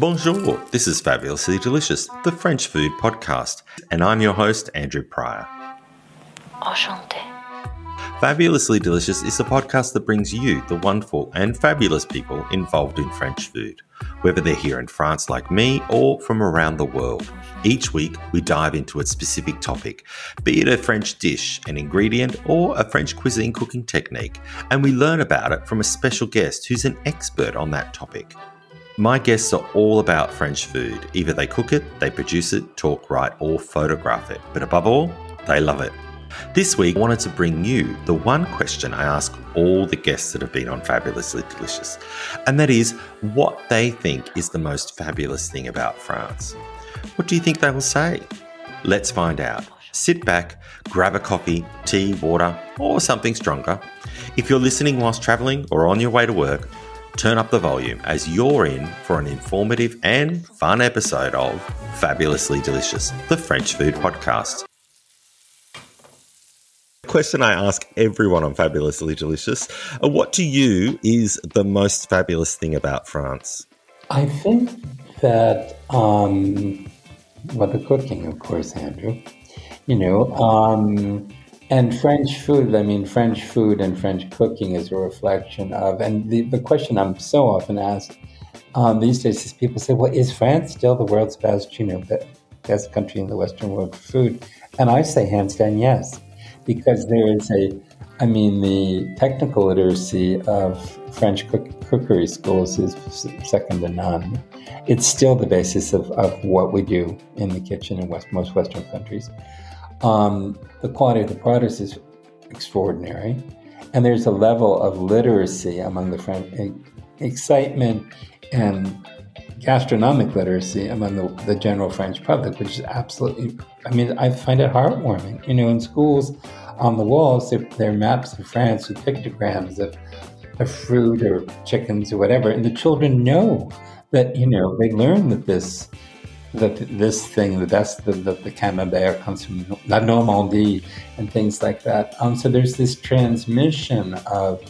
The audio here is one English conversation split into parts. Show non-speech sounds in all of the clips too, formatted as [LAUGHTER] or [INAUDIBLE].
Bonjour, this is Fabulously Delicious, the French food podcast, and I'm your host, Andrew Prior. Enchanté. Fabulously Delicious is a podcast that brings you the wonderful and fabulous people involved in French food, whether they're here in France like me or from around the world. Each week, we dive into a specific topic, be it a French dish, an ingredient, or a French cuisine cooking technique, and we learn about it from a special guest who's an expert on that topic. My guests are all about French food. Either they cook it, they produce it, talk, write, or photograph it. But above all, they love it. This week, I wanted to bring you the one question I ask all the guests that have been on Fabulously Delicious, and that is what they think is the most fabulous thing about France. What do you think they will say? Let's find out. Sit back, grab a coffee, tea, water, or something stronger. If you're listening whilst traveling or on your way to work, turn up the volume as you're in for an informative and fun episode of Fabulously Delicious, the French food podcast. The question I ask everyone on Fabulously Delicious uh, What to you is the most fabulous thing about France? I think that, um, well, the cooking, of course, Andrew. You know, um, and French food, I mean, French food and French cooking is a reflection of, and the, the question I'm so often asked um, these days is people say, well, is France still the world's best, you know, best country in the Western world for food? And I say hands down yes, because there is a, I mean, the technical literacy of French cook- cookery schools is second to none. It's still the basis of, of what we do in the kitchen in West, most Western countries. Um, the quality of the products is extraordinary, and there's a level of literacy among the French, excitement and gastronomic literacy among the, the, general French public, which is absolutely, I mean, I find it heartwarming. You know, in schools, on the walls, there, there are maps of France with pictograms of, of fruit or chickens or whatever, and the children know that, you know, they learn that this that this thing, the best, the, the, the camembert comes from La Normandie and things like that. Um, so there's this transmission of,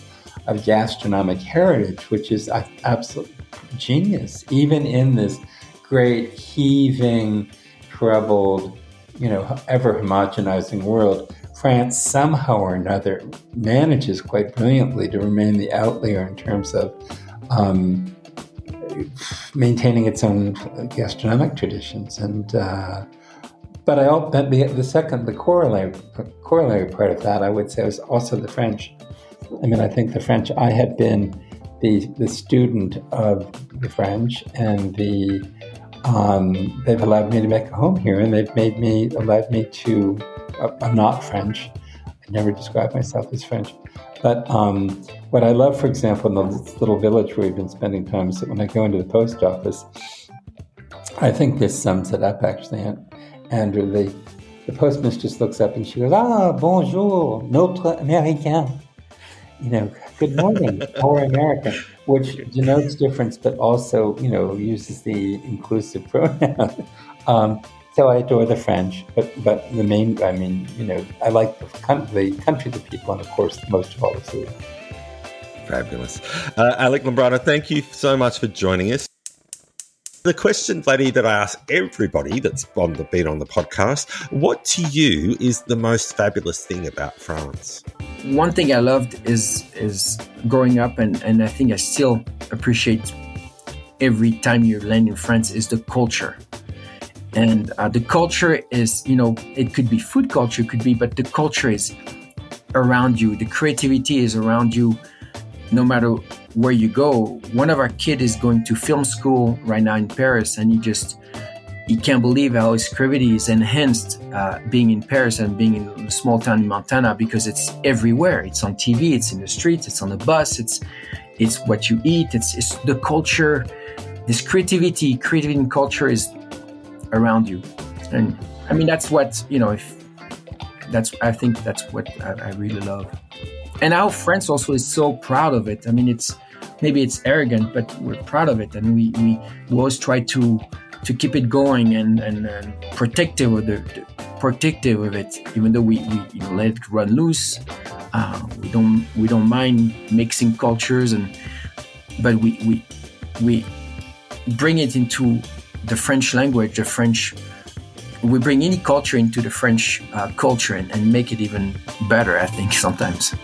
of gastronomic heritage, which is absolute genius, even in this great heaving, troubled, you know, ever homogenizing world. France somehow or another manages quite brilliantly to remain the outlier in terms of um, maintaining its own gastronomic traditions. And uh, but I but the, the second the corollary corollary part of that I would say was also the French. I mean, I think the French. I had been the the student of the French, and the um, they've allowed me to make a home here, and they've made me allowed me to. Uh, I'm not French. I never describe myself as French, but um, what I love, for example, in the little village where we've been spending time, is that when I go into the post office, I think this sums it up actually, Andrew. The, the postmistress looks up and she goes, Ah, bonjour, notre américain. You know, good morning, [LAUGHS] our American, which denotes difference, but also, you know, uses the inclusive pronoun. [LAUGHS] Um, so I adore the French, but but the main, I mean, you know, I like the, the country, the people, and of course, most of all, the food. Fabulous. Uh, Alec Lobrano, thank you so much for joining us. The question, Wlady, that I ask everybody that's on the been on the podcast: What to you is the most fabulous thing about France? One thing I loved is is growing up, and and I think I still appreciate every time you land in France is the culture and uh, the culture is you know it could be food culture could be but the culture is around you. The creativity is around you no matter where you go. One of our kid is going to film school right now in paris and he just he can't believe how his creativity is enhanced uh, being in paris and being in a small town in montana because it's everywhere. It's on tv it's in the streets it's on the bus it's it's what you eat. It's, it's the culture. This creativity creativity and culture is around you. And I mean, that's what, you know, if that's, I think that's what I, I really love. And our friends also is so proud of it. I mean, it's, maybe it's arrogant, but we're proud of it. And we, we, we always try to, to keep it going and, and, and protective of the, the, protective of it, even though we, we you know, let it run loose. Uh, we don't we don't mind mixing cultures and but we we we bring it into the French language, the French. We bring any culture into the French uh, culture and, and make it even better. I think [LAUGHS] sometimes.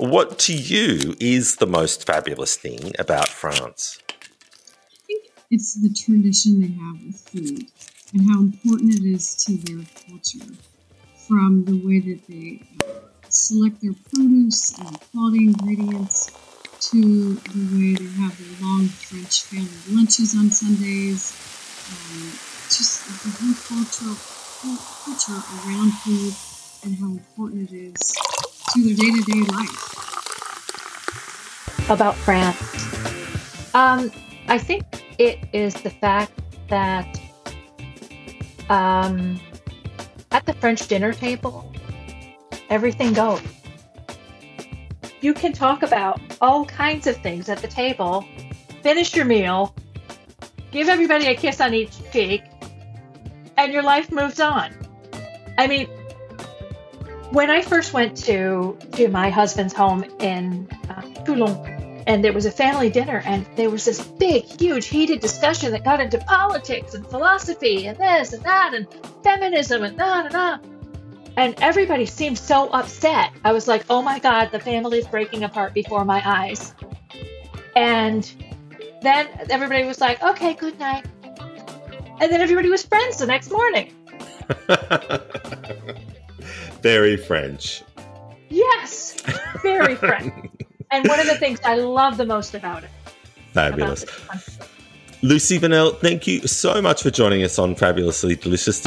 What to you is the most fabulous thing about France? I think it's the tradition they have with food and how important it is to their culture from the way that they select their produce and quality ingredients to the way they have their long French family lunches on Sundays. Um, just the whole culture, whole culture around food and how important it is to their day to day life. About France. Um, I think it is the fact that um, at the French dinner table, everything goes. You can talk about all kinds of things at the table, finish your meal, give everybody a kiss on each cheek, and your life moves on. I mean, when I first went to to my husband's home in uh, Toulon, and there was a family dinner, and there was this big, huge, heated discussion that got into politics and philosophy and this and that and feminism and da da da. And everybody seemed so upset. I was like, oh my God, the family is breaking apart before my eyes. And then everybody was like, okay, good night. And then everybody was friends the next morning. [LAUGHS] very French. Yes, very [LAUGHS] French and one of the things I love the most about it. Fabulous. About Lucy Vanel, thank you so much for joining us on Fabulously Delicious.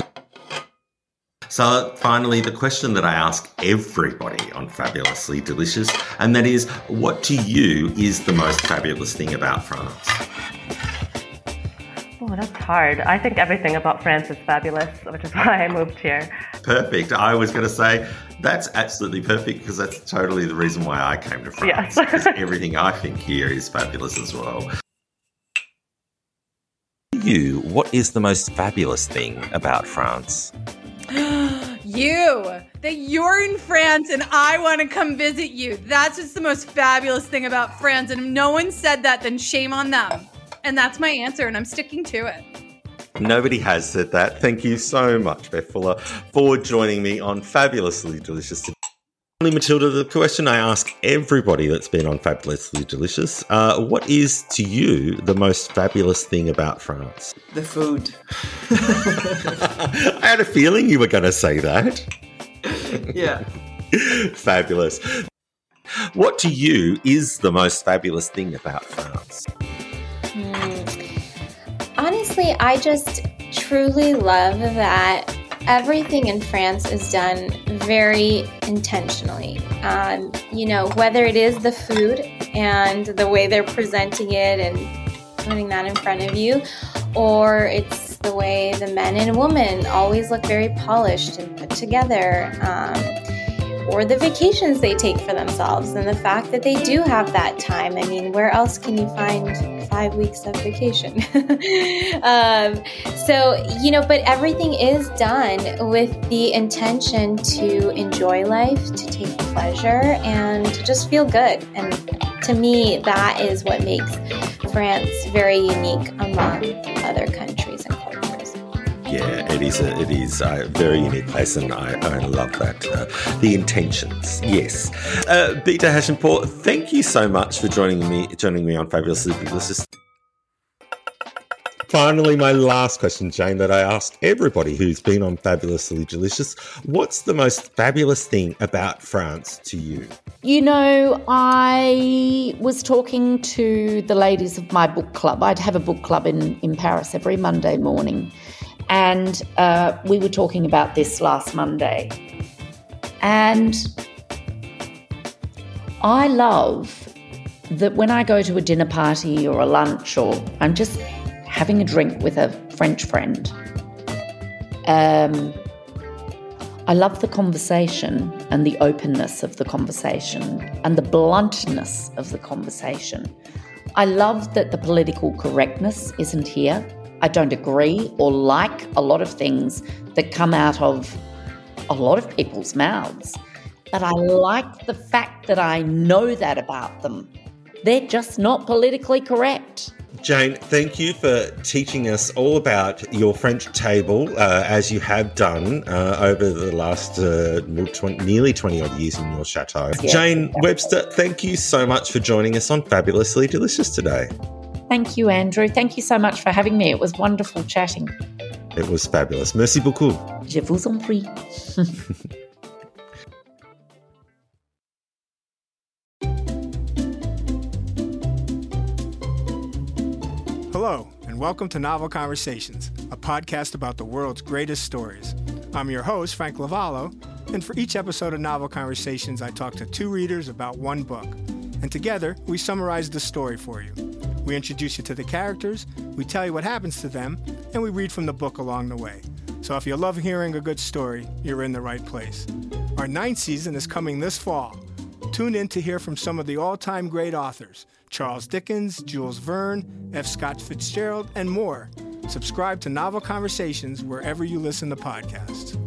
So, finally, the question that I ask everybody on Fabulously Delicious, and that is what to you is the most fabulous thing about France? Oh, that's hard. I think everything about France is fabulous, which is [LAUGHS] why I moved here. Perfect. I was going to say that's absolutely perfect because that's totally the reason why I came to France. Yes. [LAUGHS] everything I think here is fabulous as well. You, what is the most fabulous thing about France? [GASPS] you that you're in France and I want to come visit you. That's just the most fabulous thing about France. And if no one said that, then shame on them. And that's my answer, and I'm sticking to it. Nobody has said that. Thank you so much, Beth Fuller, for joining me on Fabulously Delicious. Matilda, the question I ask everybody that's been on Fabulously Delicious uh, what is to you the most fabulous thing about France? The food. [LAUGHS] I had a feeling you were going to say that. Yeah. [LAUGHS] Fabulous. What to you is the most fabulous thing about France? honestly, I just truly love that everything in France is done very intentionally. Um, you know, whether it is the food and the way they're presenting it and putting that in front of you, or it's the way the men and women always look very polished and put together. Um, or the vacations they take for themselves and the fact that they do have that time. I mean, where else can you find five weeks of vacation? [LAUGHS] um, so, you know, but everything is done with the intention to enjoy life, to take pleasure, and to just feel good. And to me, that is what makes France very unique among other countries and cultures. Yeah, it is a it is a very unique place, and I, I love that. Uh, the intentions, yes. Uh, Beeta Hashempour, thank you so much for joining me joining me on Fabulously Delicious. Finally, my last question, Jane, that I ask everybody who's been on Fabulously Delicious. What's the most fabulous thing about France to you? You know, I was talking to the ladies of my book club. I'd have a book club in, in Paris every Monday morning. And uh, we were talking about this last Monday. And I love that when I go to a dinner party or a lunch or I'm just having a drink with a French friend, um, I love the conversation and the openness of the conversation and the bluntness of the conversation. I love that the political correctness isn't here. I don't agree or like a lot of things that come out of a lot of people's mouths. But I like the fact that I know that about them. They're just not politically correct. Jane, thank you for teaching us all about your French table uh, as you have done uh, over the last uh, 20, nearly 20 odd years in your chateau. Jane Webster, thank you so much for joining us on Fabulously Delicious today. Thank you, Andrew. Thank you so much for having me. It was wonderful chatting. It was fabulous. Merci beaucoup. Je vous en prie. [LAUGHS] Hello, and welcome to Novel Conversations, a podcast about the world's greatest stories. I'm your host, Frank Lavallo, and for each episode of Novel Conversations, I talk to two readers about one book. And together, we summarize the story for you. We introduce you to the characters, we tell you what happens to them, and we read from the book along the way. So if you love hearing a good story, you're in the right place. Our ninth season is coming this fall. Tune in to hear from some of the all time great authors Charles Dickens, Jules Verne, F. Scott Fitzgerald, and more. Subscribe to Novel Conversations wherever you listen to podcasts.